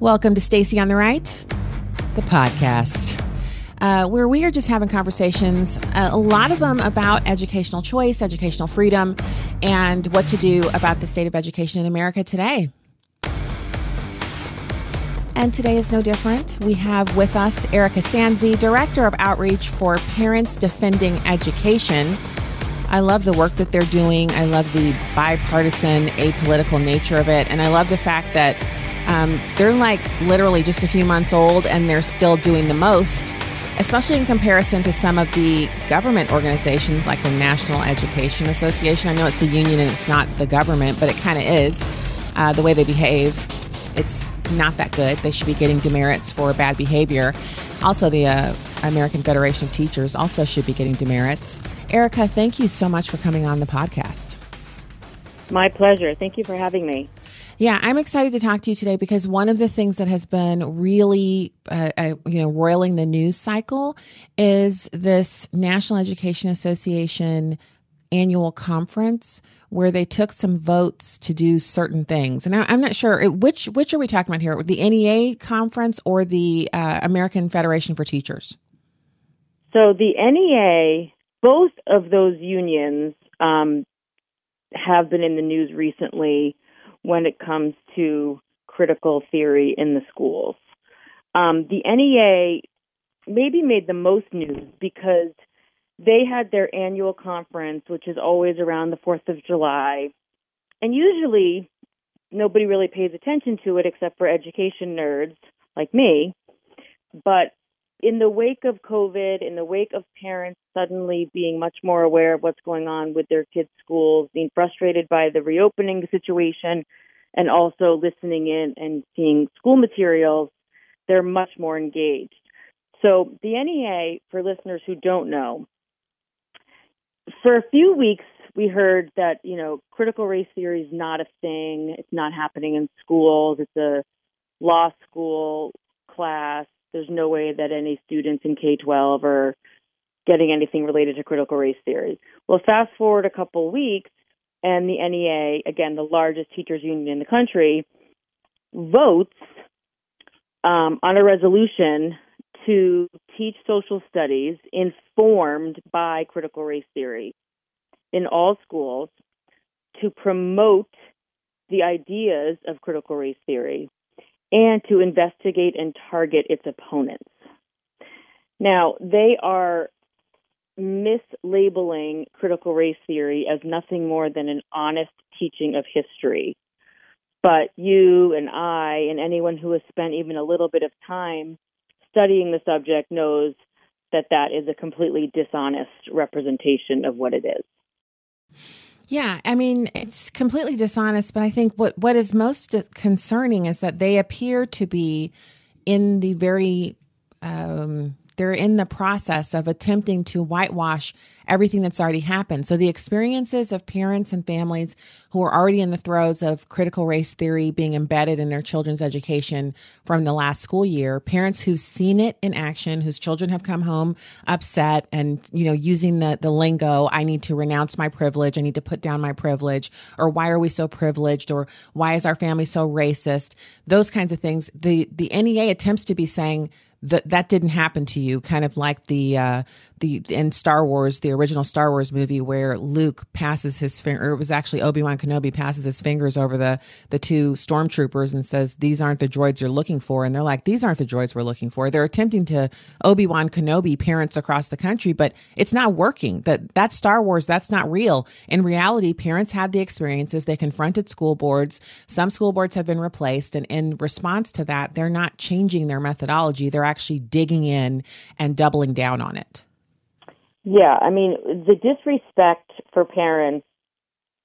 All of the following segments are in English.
Welcome to Stacy on the Right, the podcast, uh, where we are just having conversations, uh, a lot of them about educational choice, educational freedom, and what to do about the state of education in America today. And today is no different. We have with us Erika Sanzi, Director of Outreach for Parents Defending Education. I love the work that they're doing. I love the bipartisan, apolitical nature of it. And I love the fact that um, they're like literally just a few months old and they're still doing the most, especially in comparison to some of the government organizations like the National Education Association. I know it's a union and it's not the government, but it kind of is. Uh, the way they behave, it's not that good. They should be getting demerits for bad behavior. Also, the uh, American Federation of Teachers also should be getting demerits. Erika, thank you so much for coming on the podcast. My pleasure. Thank you for having me. Yeah, I'm excited to talk to you today because one of the things that has been really, uh, uh, you know, roiling the news cycle is this National Education Association annual conference where they took some votes to do certain things. And I, am not sure which which are we talking about here, the NEA conference or the uh, American Federation for Teachers. So the NEA, both of those unions um, have been in the news recently when it comes to critical theory in the schools. Um, the NEA maybe made the most news because they had their annual conference, which is always around the 4th of July. And usually nobody really pays attention to it except for education nerds like me. But in the wake of COVID, in the wake of parents suddenly being much more aware of what's going on with their kids' schools, being frustrated by the reopening situation, and also listening in and seeing school materials, they're much more engaged. So, the NEA, for listeners who don't know, for a few weeks we heard that, you know, critical race theory is not a thing, it's not happening in schools, it's a law school class. There's no way that any students in K 12 are getting anything related to critical race theory. Well, fast forward a couple weeks, and the NEA, again, the largest teachers union in the country, votes um, on a resolution to teach social studies informed by critical race theory in all schools to promote the ideas of critical race theory and to investigate and target its opponents. Now, they are mislabeling critical race theory as nothing more than an honest teaching of history. But you and I, and anyone who has spent even a little bit of time studying the subject, knows that that is a completely dishonest representation of what it is. Yeah, I mean, it's completely dishonest, but I think what, what is most concerning is that they appear to be in the very um, they're in the process of attempting to whitewash everything that's already happened. So the experiences of parents and families who are already in the throes of critical race theory being embedded in their children's education from the last school year, parents who've seen it in action, whose children have come home upset and, you know, using the, the lingo, I need to renounce my privilege, I need to put down my privilege, or why are we so privileged, or why is our family so racist? Those kinds of things. The the NEA attempts to be saying that that didn't happen to you kind of like the uh, the in Star Wars, the original Star Wars movie where Luke passes his finger, it was actually Obi Wan Kenobi passes his fingers over the the two stormtroopers and says, "These aren't the droids you're looking for," and they're like, "These aren't the droids we're looking for." They're attempting to Obi Wan Kenobi parents across the country, but it's not working. That that's Star Wars. That's not real. In reality, parents had the experiences. They confronted school boards. Some school boards have been replaced, and in response to that, they're not changing their methodology. They're actually digging in and doubling down on it. Yeah, I mean, the disrespect for parents,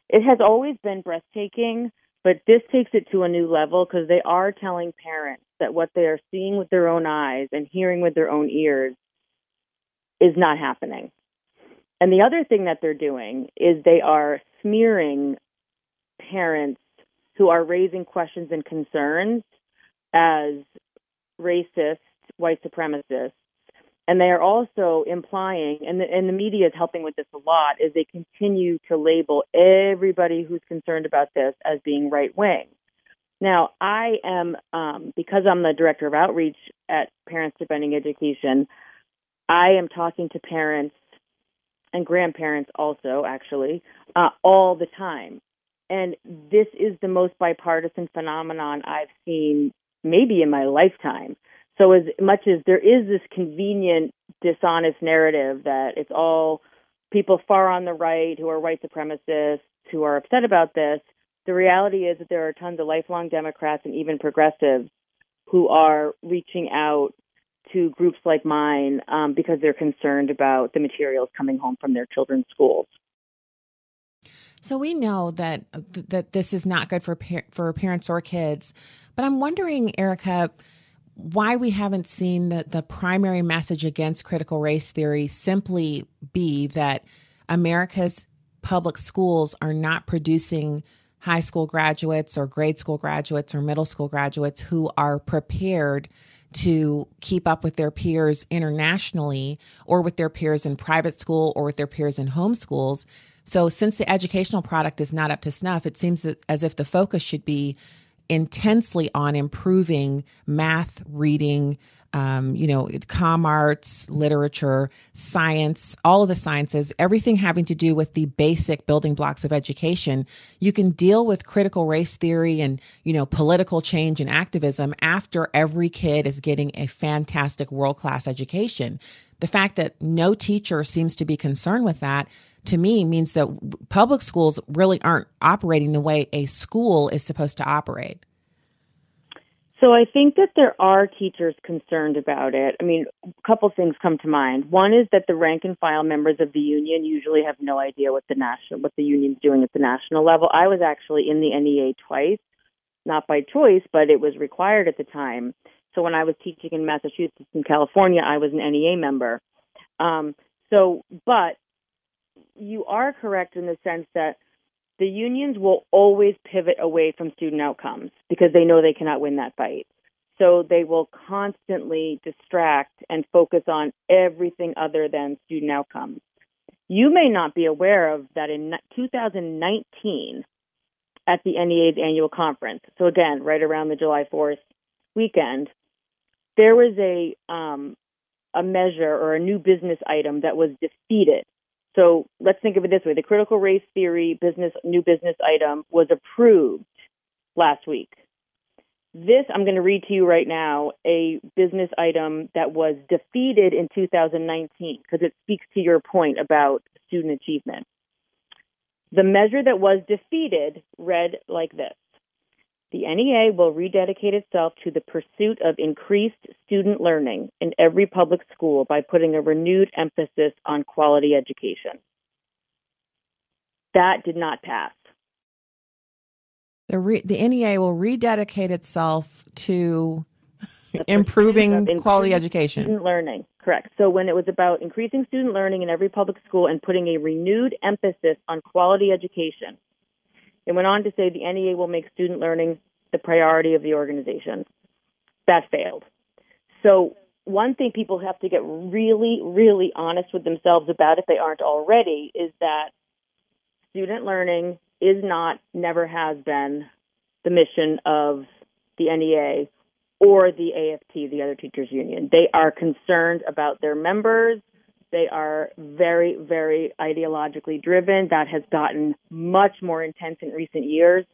it has always been breathtaking, but this takes it to a new level because they are telling parents that what they are seeing with their own eyes and hearing with their own ears is not happening. And the other thing that they're doing is they are smearing parents who are raising questions and concerns as racist, white supremacists and they are also implying, and the, and the media is helping with this a lot, is they continue to label everybody who's concerned about this as being right wing. Now, I am, um, because I'm the director of outreach at Parents Defending Education, I am talking to parents and grandparents also, actually, uh, all the time. And this is the most bipartisan phenomenon I've seen maybe in my lifetime. So, as much as there is this convenient, dishonest narrative that it's all people far on the right who are white supremacists who are upset about this, the reality is that there are tons of lifelong Democrats and even progressives who are reaching out to groups like mine um, because they're concerned about the materials coming home from their children's schools. So we know that that this is not good for for parents or kids, but I'm wondering, Erika, why we haven't seen the the primary message against critical race theory simply be that America's public schools are not producing high school graduates or grade school graduates or middle school graduates who are prepared to keep up with their peers internationally or with their peers in private school or with their peers in home schools. So, since the educational product is not up to snuff, it seems as if the focus should be intensely on improving math, reading, um, you know, com arts, literature, science, all of the sciences, everything having to do with the basic building blocks of education, you can deal with critical race theory and, you know, political change and activism after every kid is getting a fantastic world class education. The fact that no teacher seems to be concerned with that to me means that public schools really aren't operating the way a school is supposed to operate. So I think that there are teachers concerned about it. I mean, a couple things come to mind. One is that the rank and file members of the union usually have no idea what the national what the union's doing at the national level. I was actually in the NEA twice, not by choice, but it was required at the time. So when I was teaching in Massachusetts and California, I was an NEA member. Um, so, but you are correct in the sense that the unions will always pivot away from student outcomes because they know they cannot win that fight. So they will constantly distract and focus on everything other than student outcomes. You may not be aware of that in 2019 at the NEA's annual conference. So again, right around the July 4th weekend, there was a um, a measure or a new business item that was defeated so let's think of it this way: the critical race theory business new business item was approved last week. This I'm going to read to you right now a business item that was defeated in 2019 because it speaks to your point about student achievement. The measure that was defeated read like this the NEA will rededicate itself to the pursuit of increased student learning in every public school by putting a renewed emphasis on quality education. That did not pass. The, re- the NEA will rededicate itself to improving quality education. Student learning, correct. So when it was about increasing student learning in every public school and putting a renewed emphasis on quality education, it went on to say the NEA will make student learning the priority of the organization. That failed. So, one thing people have to get really, really honest with themselves about, if they aren't already, is that student learning is not, never has been, the mission of the NEA or the AFT, the Other Teachers Union. They are concerned about their members they are very, very ideologically driven. That has gotten much more intense in recent years.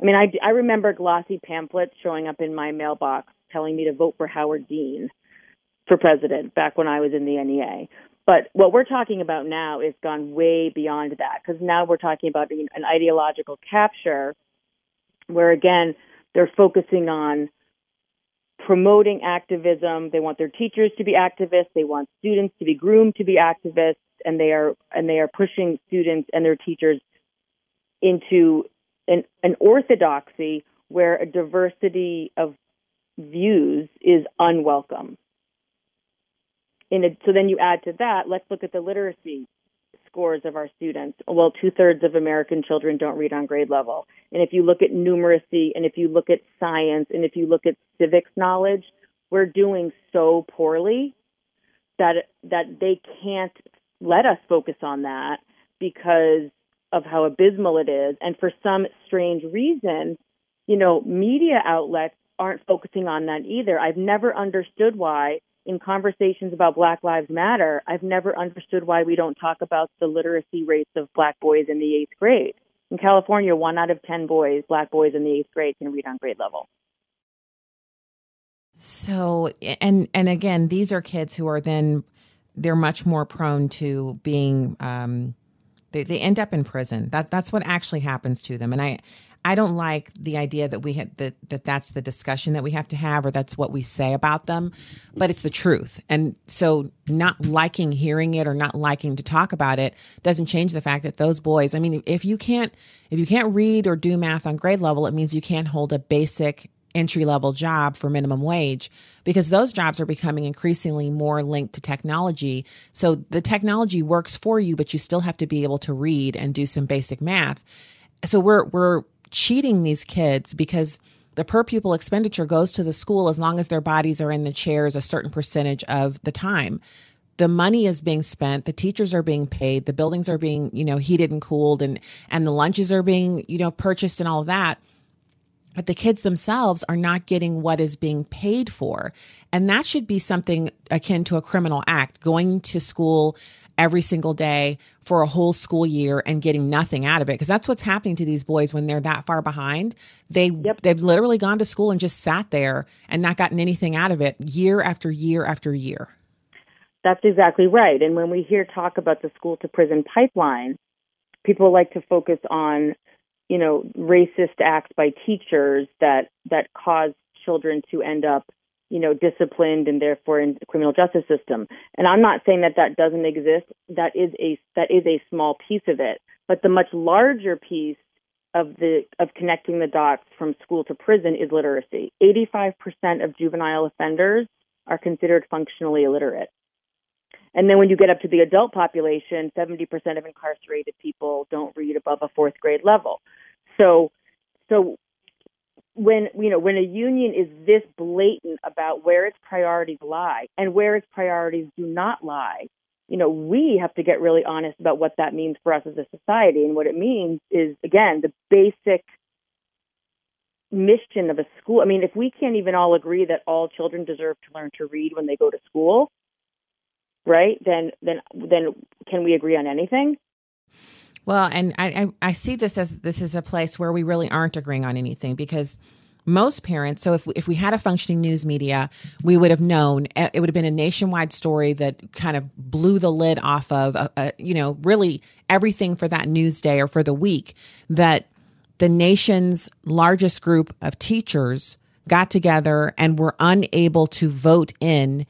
I mean, I, I remember glossy pamphlets showing up in my mailbox telling me to vote for Howard Dean for president back when I was in the NEA. But what we're talking about now is gone way beyond that because now we're talking about an ideological capture where, again, they're focusing on promoting activism. They want their teachers to be activists. They want students to be groomed to be activists, and they are and they are pushing students and their teachers into an, an orthodoxy where a diversity of views is unwelcome. A, so then you add to that. Let's look at the literacy scores of our students. Well, two thirds of American children don't read on grade level. And if you look at numeracy and if you look at science and if you look at civics knowledge, we're doing so poorly that that they can't let us focus on that because of how abysmal it is. And for some strange reason, you know, media outlets aren't focusing on that either. I've never understood why in conversations about Black Lives Matter, I've never understood why we don't talk about the literacy rates of black boys in the eighth grade. In California, one out of 10 boys, black boys in the eighth grade, can read on grade level. So, and, and again, these are kids who are then, they're much more prone to being, um, they, they end up in prison. That that's what actually happens to them. And I I don't like the idea that we had that, that that's the discussion that we have to have or that's what we say about them, but it's the truth. And so not liking hearing it or not liking to talk about it doesn't change the fact that those boys, I mean, if you can't if you can't read or do math on grade level, it means you can't hold a basic entry level job for minimum wage because those jobs are becoming increasingly more linked to technology. So the technology works for you, but you still have to be able to read and do some basic math. So we're we're cheating these kids because the per pupil expenditure goes to the school as long as their bodies are in the chairs a certain percentage of the time. The money is being spent the teachers are being paid the buildings are being you know heated and cooled and and the lunches are being you know purchased and all of that. But the kids themselves are not getting what is being paid for. And that should be something akin to a criminal act going to school every single day for a whole school year and getting nothing out of it. Because that's what's happening to these boys when they're that far behind. They yep. they've literally gone to school and just sat there and not gotten anything out of it year after year after year. That's exactly right. And when we hear talk about the school to prison pipeline people like to focus on you know racist acts by teachers that that cause children to end up you know, disciplined and therefore in the criminal justice system. And I'm not saying that that doesn't exist. That is a that is a small piece of it, but the much larger piece of the of connecting the dots from school to prison is literacy. 85% of juvenile offenders are considered functionally illiterate. And then when you get up to the adult population, 70% of incarcerated people don't read above a fourth grade level. So so when you know when a union is this blatant about where its priorities lie and where its priorities do not lie you know we have to get really honest about what that means for us as a society. And what it means is again the basic mission of a school. I mean if we can't even all agree that all children deserve to learn to read when they go to school right then then then can we agree on anything well, and I, I, I see this as this is a place where we really aren't agreeing on anything because most parents so if we, if we had a functioning news media we would have known eh, it would have been a nationwide story that kind of blew the lid off of uh, uh, you know really everything for that news day or for the week that the nation's largest group of teachers got together and were unable to vote in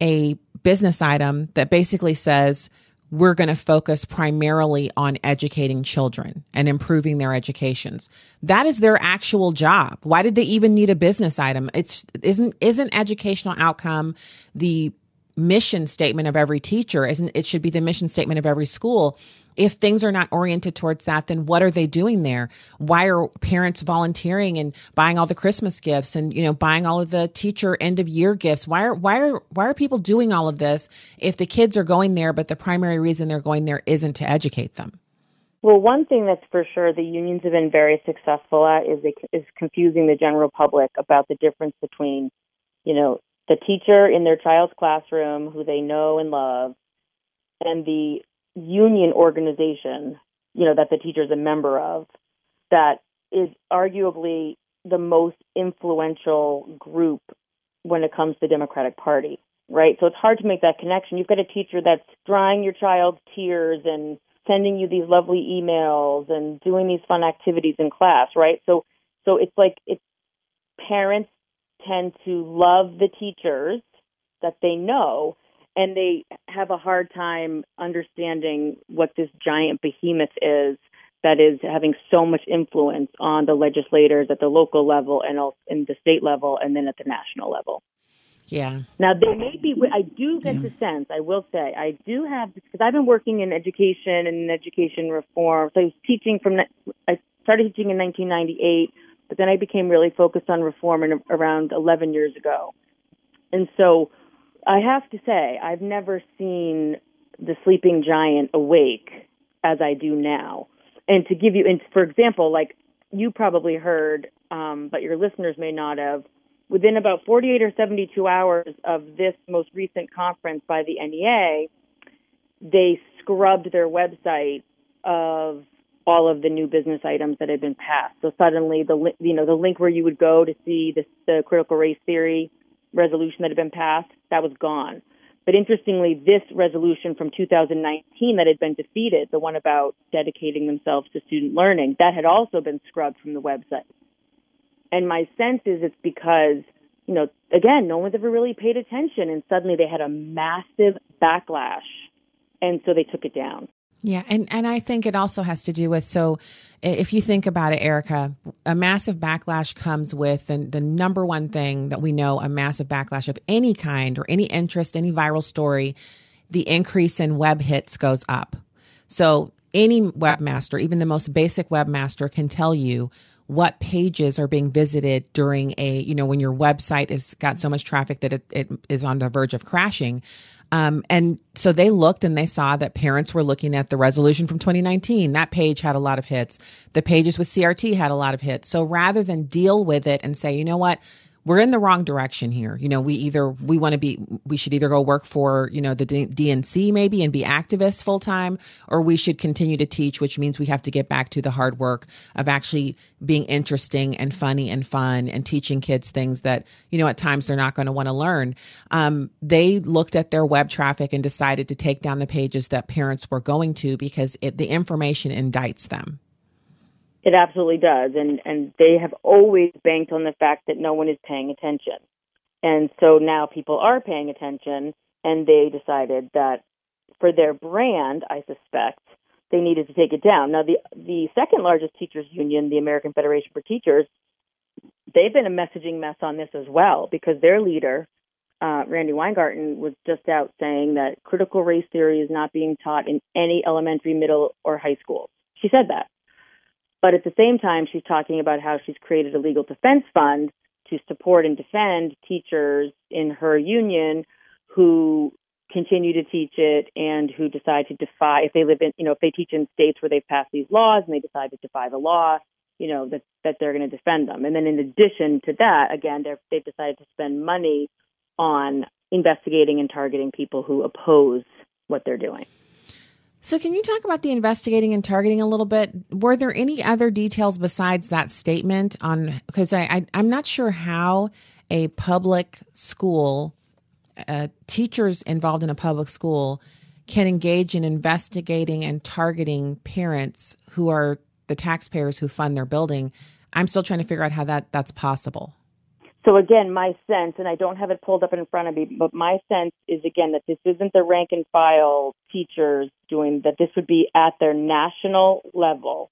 a business item that basically says we're going to focus primarily on educating children and improving their educations. That is their actual job. Why did they even need a business item? It's isn't isn't educational outcome the mission statement of every teacher? Isn't it should be the mission statement of every school? If things are not oriented towards that, then what are they doing there? Why are parents volunteering and buying all the Christmas gifts and, you know, buying all of the teacher end of year gifts? Why are, why are, why are people doing all of this if the kids are going there, but the primary reason they're going there isn't to educate them? Well, one thing that's for sure the unions have been very successful at is is confusing the general public about the difference between, you know, the teacher in their child's classroom who they know and love and the union organization, you know, that the teacher is a member of, that is arguably the most influential group when it comes to the Democratic Party, right? So it's hard to make that connection. You've got a teacher that's drying your child's tears and sending you these lovely emails and doing these fun activities in class, right? So so it's like it's parents tend to love the teachers that they know and they have a hard time understanding what this giant behemoth is that is having so much influence on the legislators at the local level and also in the state level and then at the national level. Yeah. Now there may be. I do get yeah. the sense. I will say I do have because I've been working in education and education reform. So I was teaching from. I started teaching in 1998, but then I became really focused on reform in, around 11 years ago. And so I have to say, I've never seen the sleeping giant awake as I do now. And to give you, and for example, like you probably heard um, but your listeners may not have. Within about 48 or 72 hours of this most recent conference by the NEA, they scrubbed their website of all of the new business items that had been passed. So suddenly, the you know the link where you would go to see the, the critical race theory resolution that had been passed that was gone. But interestingly, this resolution from 2019 that had been defeated, the one about dedicating themselves to student learning, that had also been scrubbed from the website. And my sense is it's because, you know, again, no one's ever really paid attention, and suddenly they had a massive backlash, and so they took it down. Yeah, and and I think it also has to do with so if you think about it, Erika, a massive backlash comes with the, the number one thing that we know a massive backlash of any kind or any interest, any viral story, the increase in web hits goes up. So any webmaster, even the most basic webmaster, can tell you what pages are being visited during a you know when your website has got so much traffic that it, it is on the verge of crashing um, and so they looked and they saw that parents were looking at the resolution from 2019. That page had a lot of hits. The pages with CRT had a lot of hits. So rather than deal with it and say, you know what, we're in the wrong direction here. You know, we either we want to be we should either go work for, you know, the DNC maybe and be activists full time or we should continue to teach, which means we have to get back to the hard work of actually being interesting and funny and fun and teaching kids things that, you know, at times they're not going to want to learn. Um, they looked at their web traffic and decided to take down the pages that parents were going to because it, the information indicts them. It absolutely does, and and they have always banked on the fact that no one is paying attention, and so now people are paying attention, and they decided that for their brand, I suspect they needed to take it down. Now, the the second largest teachers union, the American Federation for Teachers, they've been a messaging mess on this as well because their leader, uh, Randi Weingarten, was just out saying that critical race theory is not being taught in any elementary, middle, or high schools. She said that. But at the same time, she's talking about how she's created a legal defense fund to support and defend teachers in her union who continue to teach it and who decide to defy if they live in you know if they teach in states where they've passed these laws and they decide to defy the law you know that that they're going to defend them. And then in addition to that again they're, they've decided to spend money on investigating and targeting people who oppose what they're doing so, can you talk about the investigating and targeting a little bit? Were there any other details besides that statement on? Because I, I am not sure how a public school, uh, teachers involved in a public school, can engage in investigating and targeting parents who are the taxpayers who fund their building. I'm still trying to figure out how that that's possible. So again, my sense, and I don't have it pulled up in front of me, but my sense is again that this isn't the rank and file teachers doing that. This would be at their national level.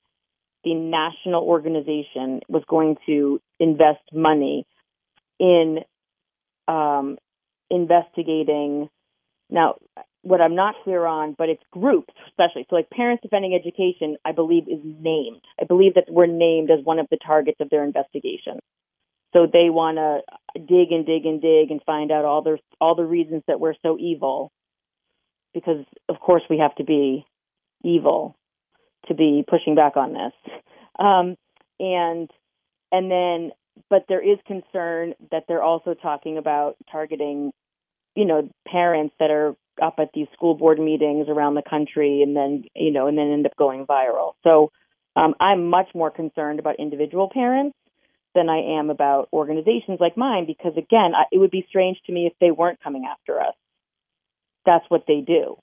The national organization was going to invest money in um, investigating. Now, what I'm not clear on, but it's groups, especially. So, like Parents Defending Education, I believe is named. I believe that we're named as one of the targets of their investigation. So they want to dig and dig and dig and find out all the all the reasons that we're so evil, because of course we have to be evil to be pushing back on this. Um, and and then, but there is concern that they're also talking about targeting, you know, parents that are up at these school board meetings around the country, and then you know, and then end up going viral. So um, I'm much more concerned about individual parents than I am about organizations like mine because, again, I, it would be strange to me if they weren't coming after us. That's what they do.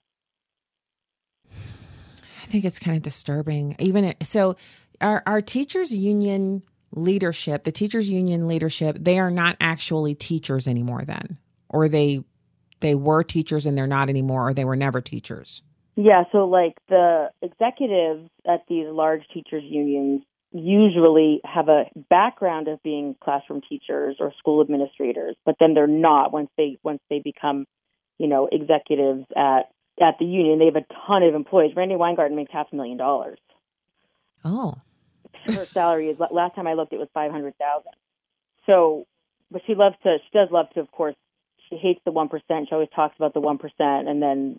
I think it's kind of disturbing. Even so, our, our teachers' union leadership, the teachers' union leadership, they are not actually teachers anymore. Then, or they they were teachers and they're not anymore, or they were never teachers. Yeah, so like the executives at these large teachers unions usually have a background of being classroom teachers or school administrators, but then they're not once they once they become, you know, executives at at the union. They have a ton of employees. Randi Weingarten makes half a million dollars. Oh, her salary is last time I looked, it was five hundred thousand. So, but she loves to. She does love to, of course. She hates the one percent. She always talks about the one percent, and then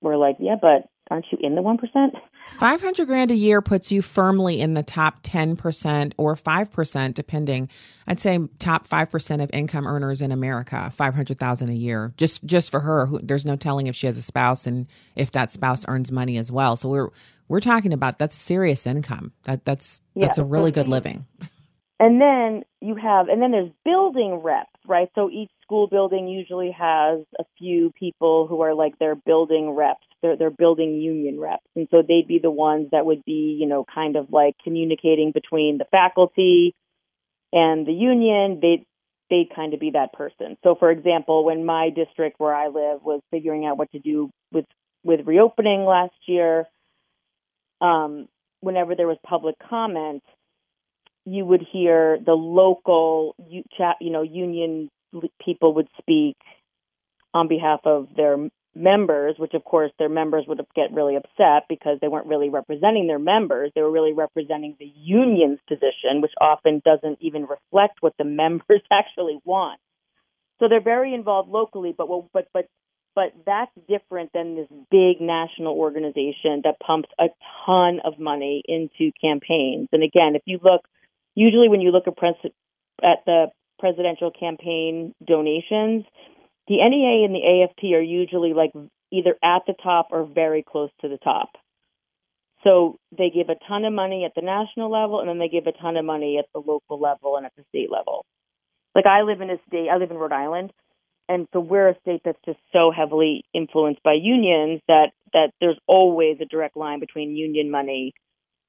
we're like, yeah, but aren't you in the 1%? 500 grand a year puts you firmly in the top 10% or 5% depending. I'd say top 5% of income earners in America, 500,000 a year. Just just for her, who, there's no telling if she has a spouse and if that spouse earns money as well. So we're we're talking about that's serious income. That that's yeah, that's a really good living. And then you have and then there's building reps, right? So each school building usually has a few people who are like their building reps, their their building union reps. And so they'd be the ones that would be, you know, kind of like communicating between the faculty and the union. They they'd kind of be that person. So for example, when my district where I live was figuring out what to do with with reopening last year, um, whenever there was public comment, you would hear the local you, chat, you know union people would speak on behalf of their members, which of course their members would get really upset because they weren't really representing their members. They were really representing the union's position, which often doesn't even reflect what the members actually want. So they're very involved locally, but but but but that's different than this big national organization that pumps a ton of money into campaigns. And again, if you look, usually when you look at, pres- at the presidential campaign donations, the NEA and the AFT are usually like either at the top or very close to the top. So they give a ton of money at the national level and then they give a ton of money at the local level and at the state level. Like I live in a state, I live in Rhode Island, and so we're a state that's just so heavily influenced by unions that that there's always a direct line between union money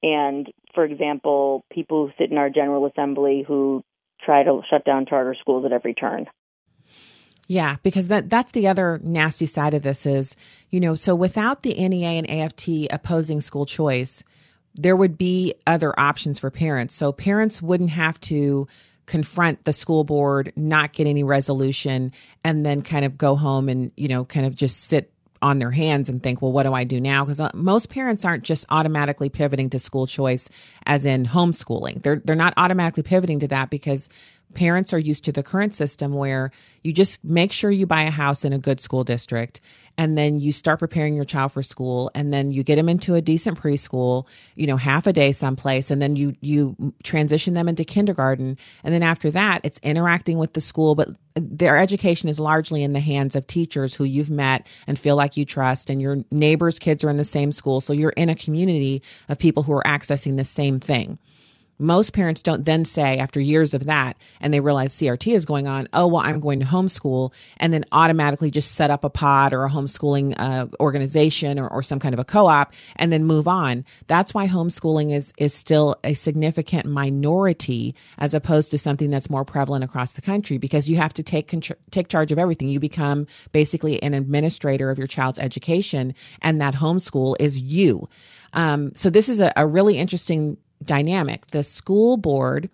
and, for example, people who sit in our general assembly who try to shut down charter schools at every turn. Yeah, because that that's the other nasty side of this is, you know, so without the NEA and AFT opposing school choice, there would be other options for parents. So parents wouldn't have to confront the school board, not get any resolution, and then kind of go home and, you know, kind of just sit on their hands and think, well, what do I do now? Because uh, most parents aren't just automatically pivoting to school choice as in homeschooling. They're they're not automatically pivoting to that because parents are used to the current system where you just make sure you buy a house in a good school district and then you start preparing your child for school and then you get them into a decent preschool you know half a day someplace and then you you transition them into kindergarten. And then after that it's interacting with the school but their education is largely in the hands of teachers who you've met and feel like you trust and your neighbors kids are in the same school. So you're in a community of people who are accessing the same thing most parents don't then say, after years of that, and they realize CRT is going on, oh, well, I'm going to homeschool, and then automatically just set up a pod or a homeschooling uh, organization or, or some kind of a co op and then move on. That's why homeschooling is, is still a significant minority as opposed to something that's more prevalent across the country because you have to take, take charge of everything. You become basically an administrator of your child's education, and that homeschool is you. Um, so this is a, a really interesting dynamic. The school board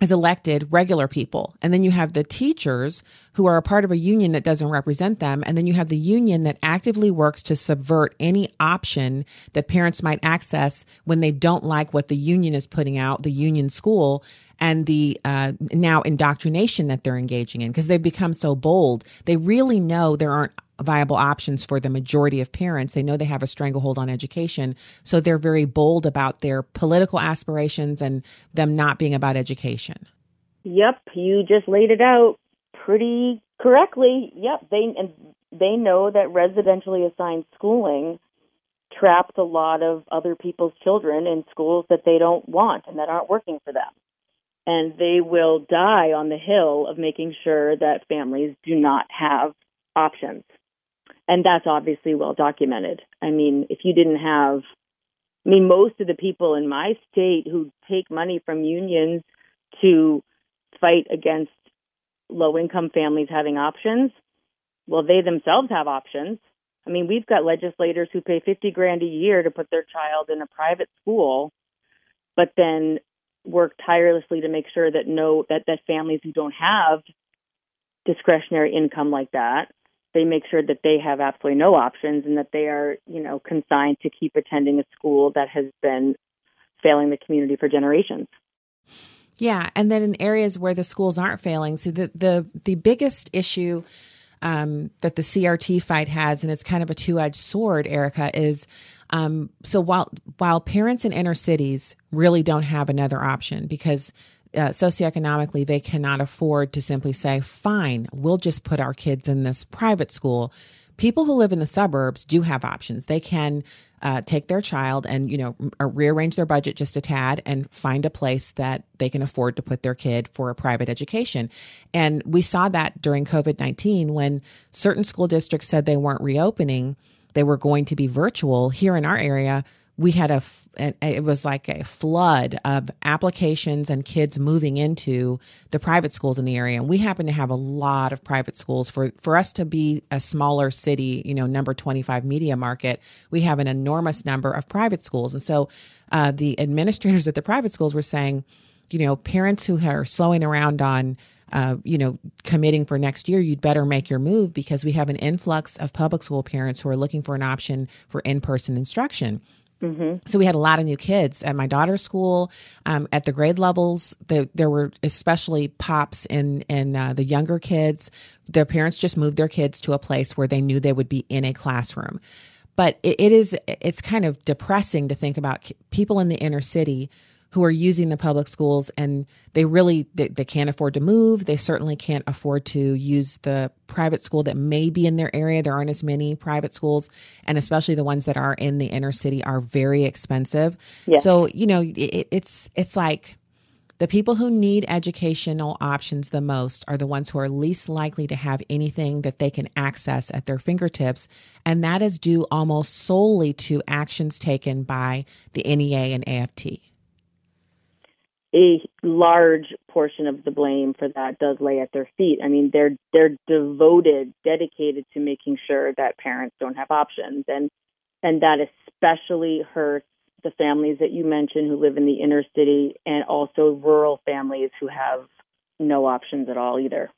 is elected regular people. And then you have the teachers who are a part of a union that doesn't represent them. And then you have the union that actively works to subvert any option that parents might access when they don't like what the union is putting out, the union school, and the uh, now indoctrination that they're engaging in because they've become so bold. They really know there aren't viable options for the majority of parents. They know they have a stranglehold on education. So they're very bold about their political aspirations and them not being about education. Yep, you just laid it out pretty correctly. Yep, they and they know that residentially assigned schooling traps a lot of other people's children in schools that they don't want and that aren't working for them. And they will die on the hill of making sure that families do not have options and that's obviously well documented. I mean, if you didn't have, I mean, most of the people in my state who take money from unions to fight against low income families having options, well, they themselves have options. I mean, we've got legislators who pay 50 grand a year to put their child in a private school, but then work tirelessly to make sure that no that that families who don't have discretionary income like that they make sure that they have absolutely no options and that they are, you know, consigned to keep attending a school that has been failing the community for generations. Yeah, and then in areas where the schools aren't failing, so the the the biggest issue um, that the CRT fight has, and it's kind of a two edged sword, Erika, is um, so while while parents in inner cities really don't have another option because uh, socioeconomically they cannot afford to simply say, "Fine, we'll just put our kids in this private school." People who live in the suburbs do have options. They can uh, take their child and you know rearrange their budget just a tad and find a place that they can afford to put their kid for a private education. And we saw that during COVID nineteen when certain school districts said they weren't reopening they were going to be virtual here in our area we had a it was like a flood of applications and kids moving into the private schools in the area. And we happen to have a lot of private schools. For for us to be a smaller city you know number 25 media market we have an enormous number of private schools. And so uh, the administrators at the private schools were saying you know parents who are slowing around on uh, you know, committing for next year, you'd better make your move because we have an influx of public school parents who are looking for an option for in person instruction. Mm-hmm. So we had a lot of new kids at my daughter's school. Um, at the grade levels, the, there were especially pops in in uh, the younger kids. Their parents just moved their kids to a place where they knew they would be in a classroom. But it, it is it's kind of depressing to think about people in the inner city who are using the public schools and they really they, they, can't afford to move they certainly can't afford to use the private school that may be in their area there aren't as many private schools and especially the ones that are in the inner city are very expensive yeah. so you know it, it's it's like the people who need educational options the most are the ones who are least likely to have anything that they can access at their fingertips. And that is due almost solely to actions taken by the NEA and AFT a large portion of the blame for that does lay at their feet. I mean, they're they're devoted, dedicated to making sure that parents don't have options, and and that especially hurts the families that you mentioned who live in the inner city, and also rural families who have no options at all either.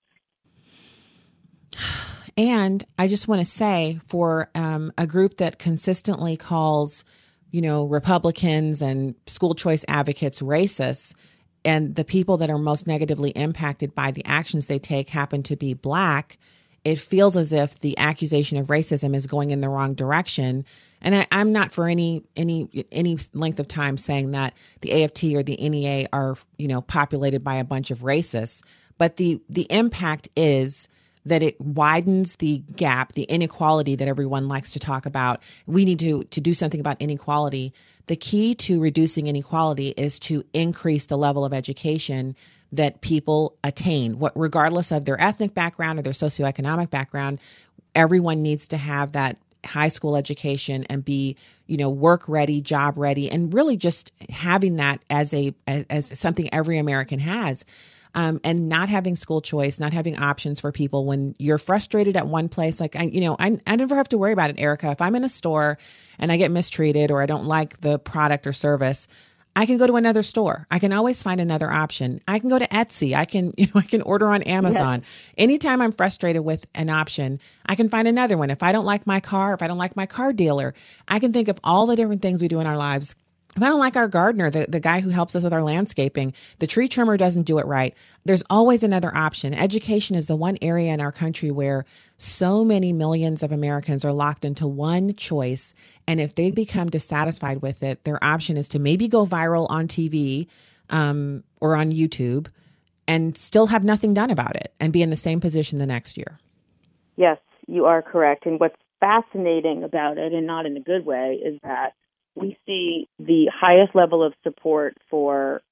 And I just want to say, for um, a group that consistently calls you know, Republicans and school choice advocates racists, and the people that are most negatively impacted by the actions they take happen to be black, it feels as if the accusation of racism is going in the wrong direction. And I, am not for any any any length of time saying that the AFT or the NEA are you know populated by a bunch of racists, but the the impact is that it widens the gap, the inequality that everyone likes to talk about. We need to to do something about inequality. The key to reducing inequality is to increase the level of education that people attain, what regardless of their ethnic background or their socioeconomic background, everyone needs to have that high school education and be you know work ready job ready and really just having that as a as, as something every american has um, and not having school choice, not having options for people when you're frustrated at one place. Like I, you know, I, I never have to worry about it, Erika. If I'm in a store and I get mistreated or I don't like the product or service, I can go to another store. I can always find another option. I can go to Etsy. I can, you know, I can order on Amazon. Yes. Anytime I'm frustrated with an option, I can find another one. If I don't like my car, if I don't like my car dealer, I can think of all the different things we do in our lives I don't like our gardener, the, the guy who helps us with our landscaping, the tree trimmer doesn't do it right, there's always another option. Education is the one area in our country where so many millions of Americans are locked into one choice. And if they become dissatisfied with it, their option is to maybe go viral on TV um, or on YouTube and still have nothing done about it and be in the same position the next year. Yes, you are correct. And what's fascinating about it, and not in a good way, is that we see the highest level of support for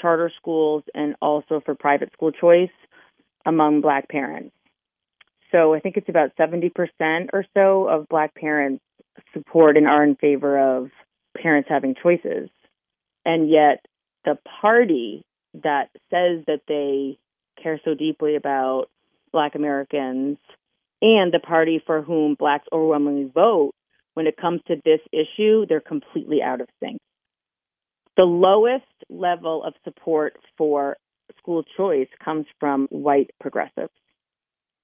charter schools and also for private school choice among black parents. So I think it's about 70% or so of black parents support and are in favor of parents having choices. And yet the party that says that they care so deeply about black Americans and the party for whom blacks overwhelmingly vote when it comes to this issue, they're completely out of sync. The lowest level of support for school choice comes from white progressives.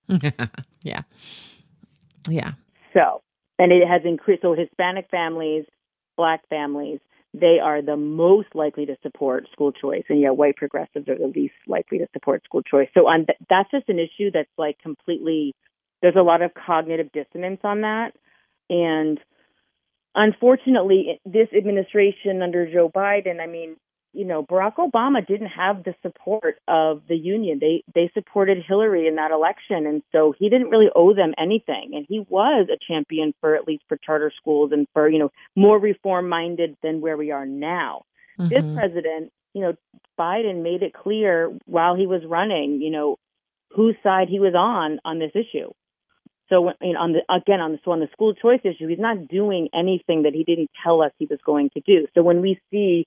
yeah. Yeah. So, and it has increased. So, Hispanic families, black families, they are the most likely to support school choice. And yet, white progressives are the least likely to support school choice. So, on th- that's just an issue that's like completely there's a lot of cognitive dissonance on that. And unfortunately, this administration under Joe Biden, I mean, you know, Barack Obama didn't have the support of the union. They they supported Hillary in that election, and so he didn't really owe them anything. And he was a champion for at least for charter schools and for you know more reform minded than where we are now. Mm-hmm. This president, you know, Biden made it clear while he was running, you know, whose side he was on on this issue. So you know, on the again on the so on the school choice issue, he's not doing anything that he didn't tell us he was going to do. So when we see,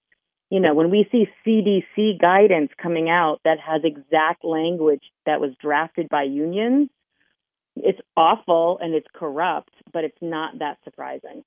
you know, when we see CDC guidance coming out that has exact language that was drafted by unions, it's awful and it's corrupt, but it's not that surprising.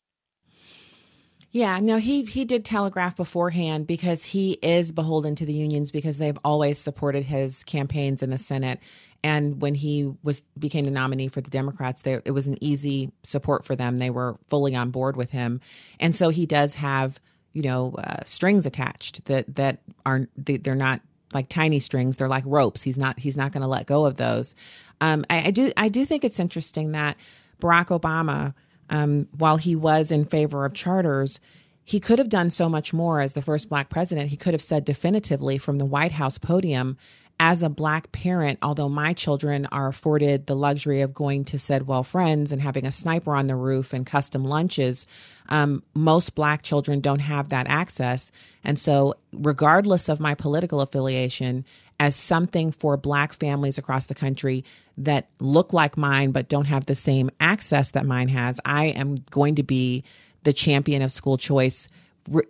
Yeah, no, he he did telegraph beforehand because he is beholden to the unions because they've always supported his campaigns in the Senate. And when he was became the nominee for the Democrats, there it was an easy support for them. They were fully on board with him, and so he does have you know uh, strings attached that that aren't they're not like tiny strings; they're like ropes. He's not he's not going to let go of those. Um, I, I do I do think it's interesting that Barack Obama, um, while he was in favor of charters, he could have done so much more as the first black president. He could have said definitively from the White House podium as a black parent, although my children are afforded the luxury of going to Sidwell Friends and having a sniper on the roof and custom lunches, um, most black children don't have that access. And so, regardless of my political affiliation, as something for black families across the country that look like mine but don't have the same access that mine has, I am going to be the champion of school choice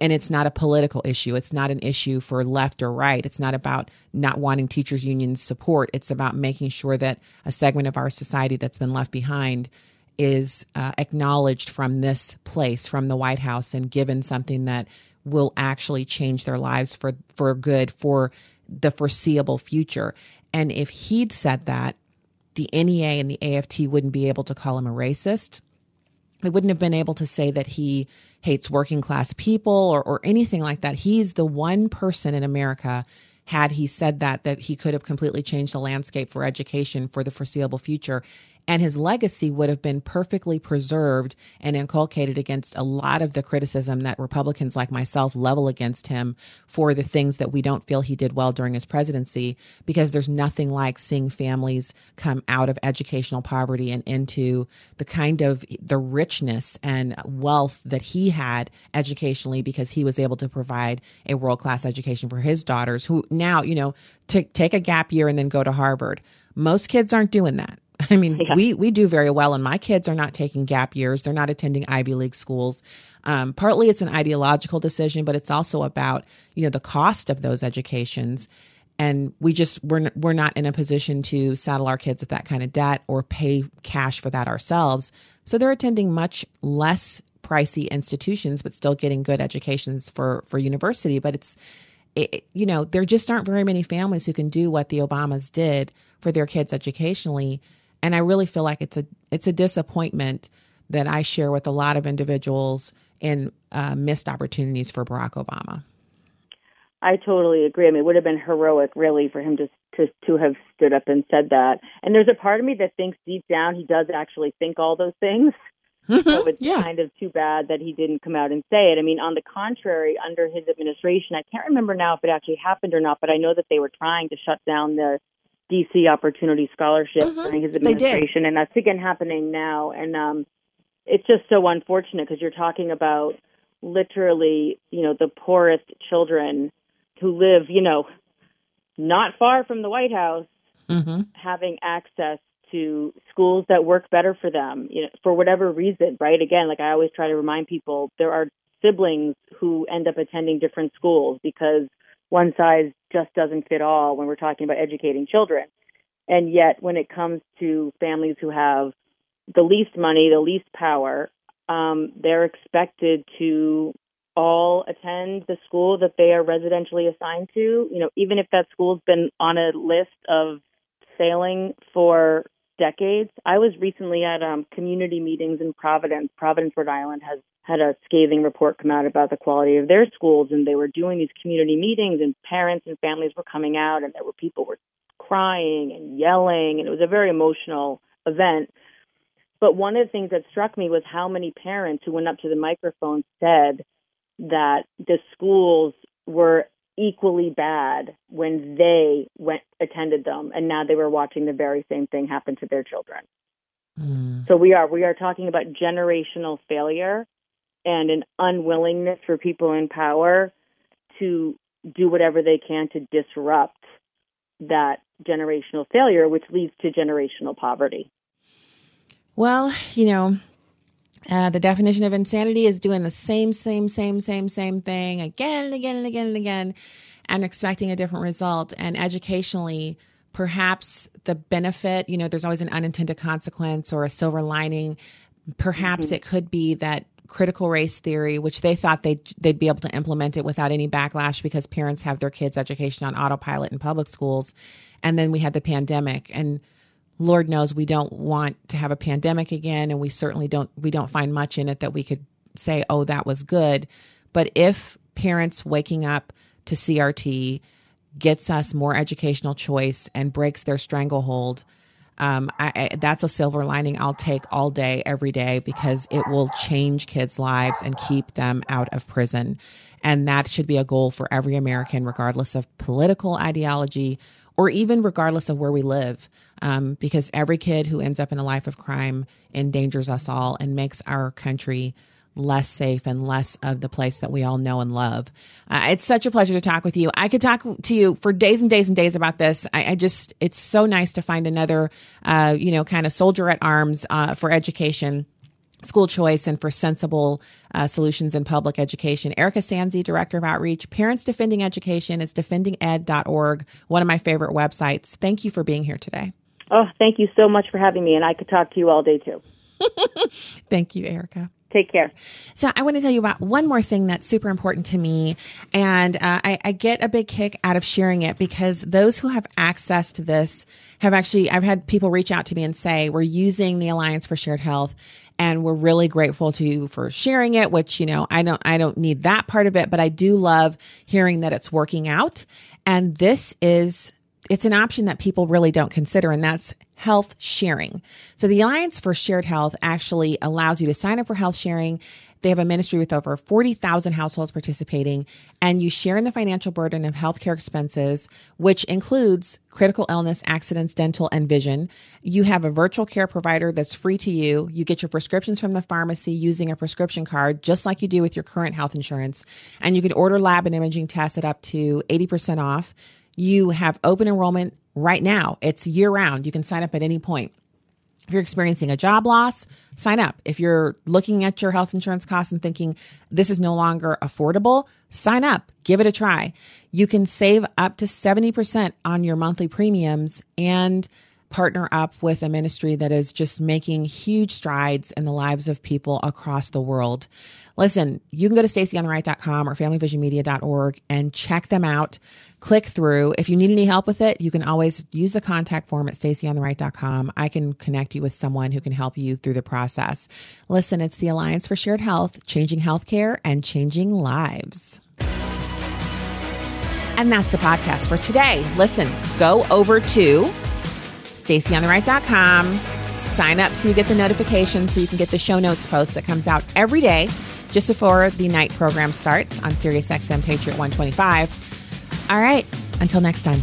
and it's not a political issue. It's not an issue for left or right. It's not about not wanting teachers' unions support. It's about making sure that a segment of our society that's been left behind is uh, acknowledged from this place, from the White House, and given something that will actually change their lives for for good for the foreseeable future. And if he'd said that, the NEA and the AFT wouldn't be able to call him a racist. They wouldn't have been able to say that he hates working class people or, or anything like that. He's the one person in America, had he said that, that he could have completely changed the landscape for education for the foreseeable future and his legacy would have been perfectly preserved and inculcated against a lot of the criticism that Republicans like myself level against him for the things that we don't feel he did well during his presidency, because there's nothing like seeing families come out of educational poverty and into the kind of the richness and wealth that he had educationally because he was able to provide a world class education for his daughters who now, you know, to take a gap year and then go to Harvard. Most kids aren't doing that. I mean, yeah. we we do very well, and my kids are not taking gap years. They're not attending Ivy League schools. Um, partly, it's an ideological decision, but it's also about you know the cost of those educations, and we just we're we're not in a position to saddle our kids with that kind of debt or pay cash for that ourselves. So they're attending much less pricey institutions, but still getting good educations for for university. But it's it, you know there just aren't very many families who can do what the Obamas did for their kids educationally and I really feel like it's a it's a disappointment that I share with a lot of individuals in uh, missed opportunities for Barack Obama. I totally agree. I mean, it would have been heroic, really, for him to to to have stood up and said that. And there's a part of me that thinks deep down he does actually think all those things. Mm-hmm. So it's yeah. kind of too bad that he didn't come out and say it. I mean, on the contrary, under his administration, I can't remember now if it actually happened or not, but I know that they were trying to shut down the DC Opportunity Scholarship mm-hmm. during his administration, and that's again happening now. And um, it's just so unfortunate because you're talking about literally, you know, the poorest children who live, you know, not far from the White House, mm-hmm. having access to schools that work better for them, you know, for whatever reason, right? Again, like I always try to remind people, there are siblings who end up attending different schools because one size just doesn't fit all when we're talking about educating children. And yet, when it comes to families who have the least money, the least power, um, they're expected to all attend the school that they are residentially assigned to. You know, even if that school's been on a list of failing for decades. I was recently at um, community meetings in Providence. Providence, Rhode Island has had a scathing report come out about the quality of their schools and they were doing these community meetings and parents and families were coming out and there were people were crying and yelling and it was a very emotional event But one of the things that struck me was how many parents who went up to the microphone said that the schools were equally bad when they went attended them and now they were watching the very same thing happen to their children. Mm. So we are we are talking about generational failure and an unwillingness for people in power to do whatever they can to disrupt that generational failure, which leads to generational poverty. Well, you know, uh, the definition of insanity is doing the same, same, same, same, same thing again and again and again and again and expecting a different result. And educationally, perhaps the benefit, you know, there's always an unintended consequence or a silver lining. Perhaps mm-hmm. it could be that critical race theory, which they thought they'd, they'd be able to implement it without any backlash because parents have their kids' education on autopilot in public schools. And then we had the pandemic and Lord knows we don't want to have a pandemic again. And we certainly don't, we don't find much in it that we could say, oh, that was good. But if parents waking up to CRT gets us more educational choice and breaks their stranglehold, um, I, I, that's a silver lining I'll take all day, every day, because it will change kids' lives and keep them out of prison. And that should be a goal for every American, regardless of political ideology or even regardless of where we live. Um, because every kid who ends up in a life of crime endangers us all and makes our country less safe and less of the place that we all know and love. Uh, it's such a pleasure to talk with you. I could talk to you for days and days and days about this. I, I just, it's so nice to find another, uh, you know, kind of soldier at arms uh, for education school choice and for sensible uh, solutions in public education. Erika Sanzi, Director of Outreach, Parents Defending Education. It's defendinged.org, one of my favorite websites. Thank you for being here today. Oh, thank you so much for having me, and I could talk to you all day too. thank you, Erica. Take care. So, I want to tell you about one more thing that's super important to me. And uh, I, I, get a big kick out of sharing it because those who have access to this have actually, I've had people reach out to me and say, we're using the Alliance for Shared Health and we're really grateful to you for sharing it which you know i don't i don't need that part of it but i do love hearing that it's working out and this is it's an option that people really don't consider, and that's health sharing. So the Alliance for Shared Health actually allows you to sign up for health sharing. They have a ministry with over 40,000 households participating, and you share in the financial burden of healthcare expenses, which includes critical illness, accidents, dental, and vision. You have a virtual care provider that's free to you. You get your prescriptions from the pharmacy using a prescription card, just like you do with your current health insurance. And you can order lab and imaging tests at up to 80% off. You have open enrollment right now. It's year round. You can sign up at any point. If you're experiencing a job loss, sign up. If you're looking at your health insurance costs and thinking this is no longer affordable, sign up. Give it a try. You can save up to 70% on your monthly premiums and partner up with a ministry that is just making huge strides in the lives of people across the world. Listen, you can go to stacyontheright.com or familyvisionmedia.org and check them out click through. If you need any help with it, you can always use the contact form at stacyontheright.com. I can connect you with someone who can help you through the process. Listen, it's the Alliance for Shared Health, changing healthcare and changing lives. And that's the podcast for today. Listen, go over to stacyontheright.com, sign up so you get the notification so you can get the show notes post that comes out every day just before the night program starts on SiriusXM Patriot 125. All right. Until next time.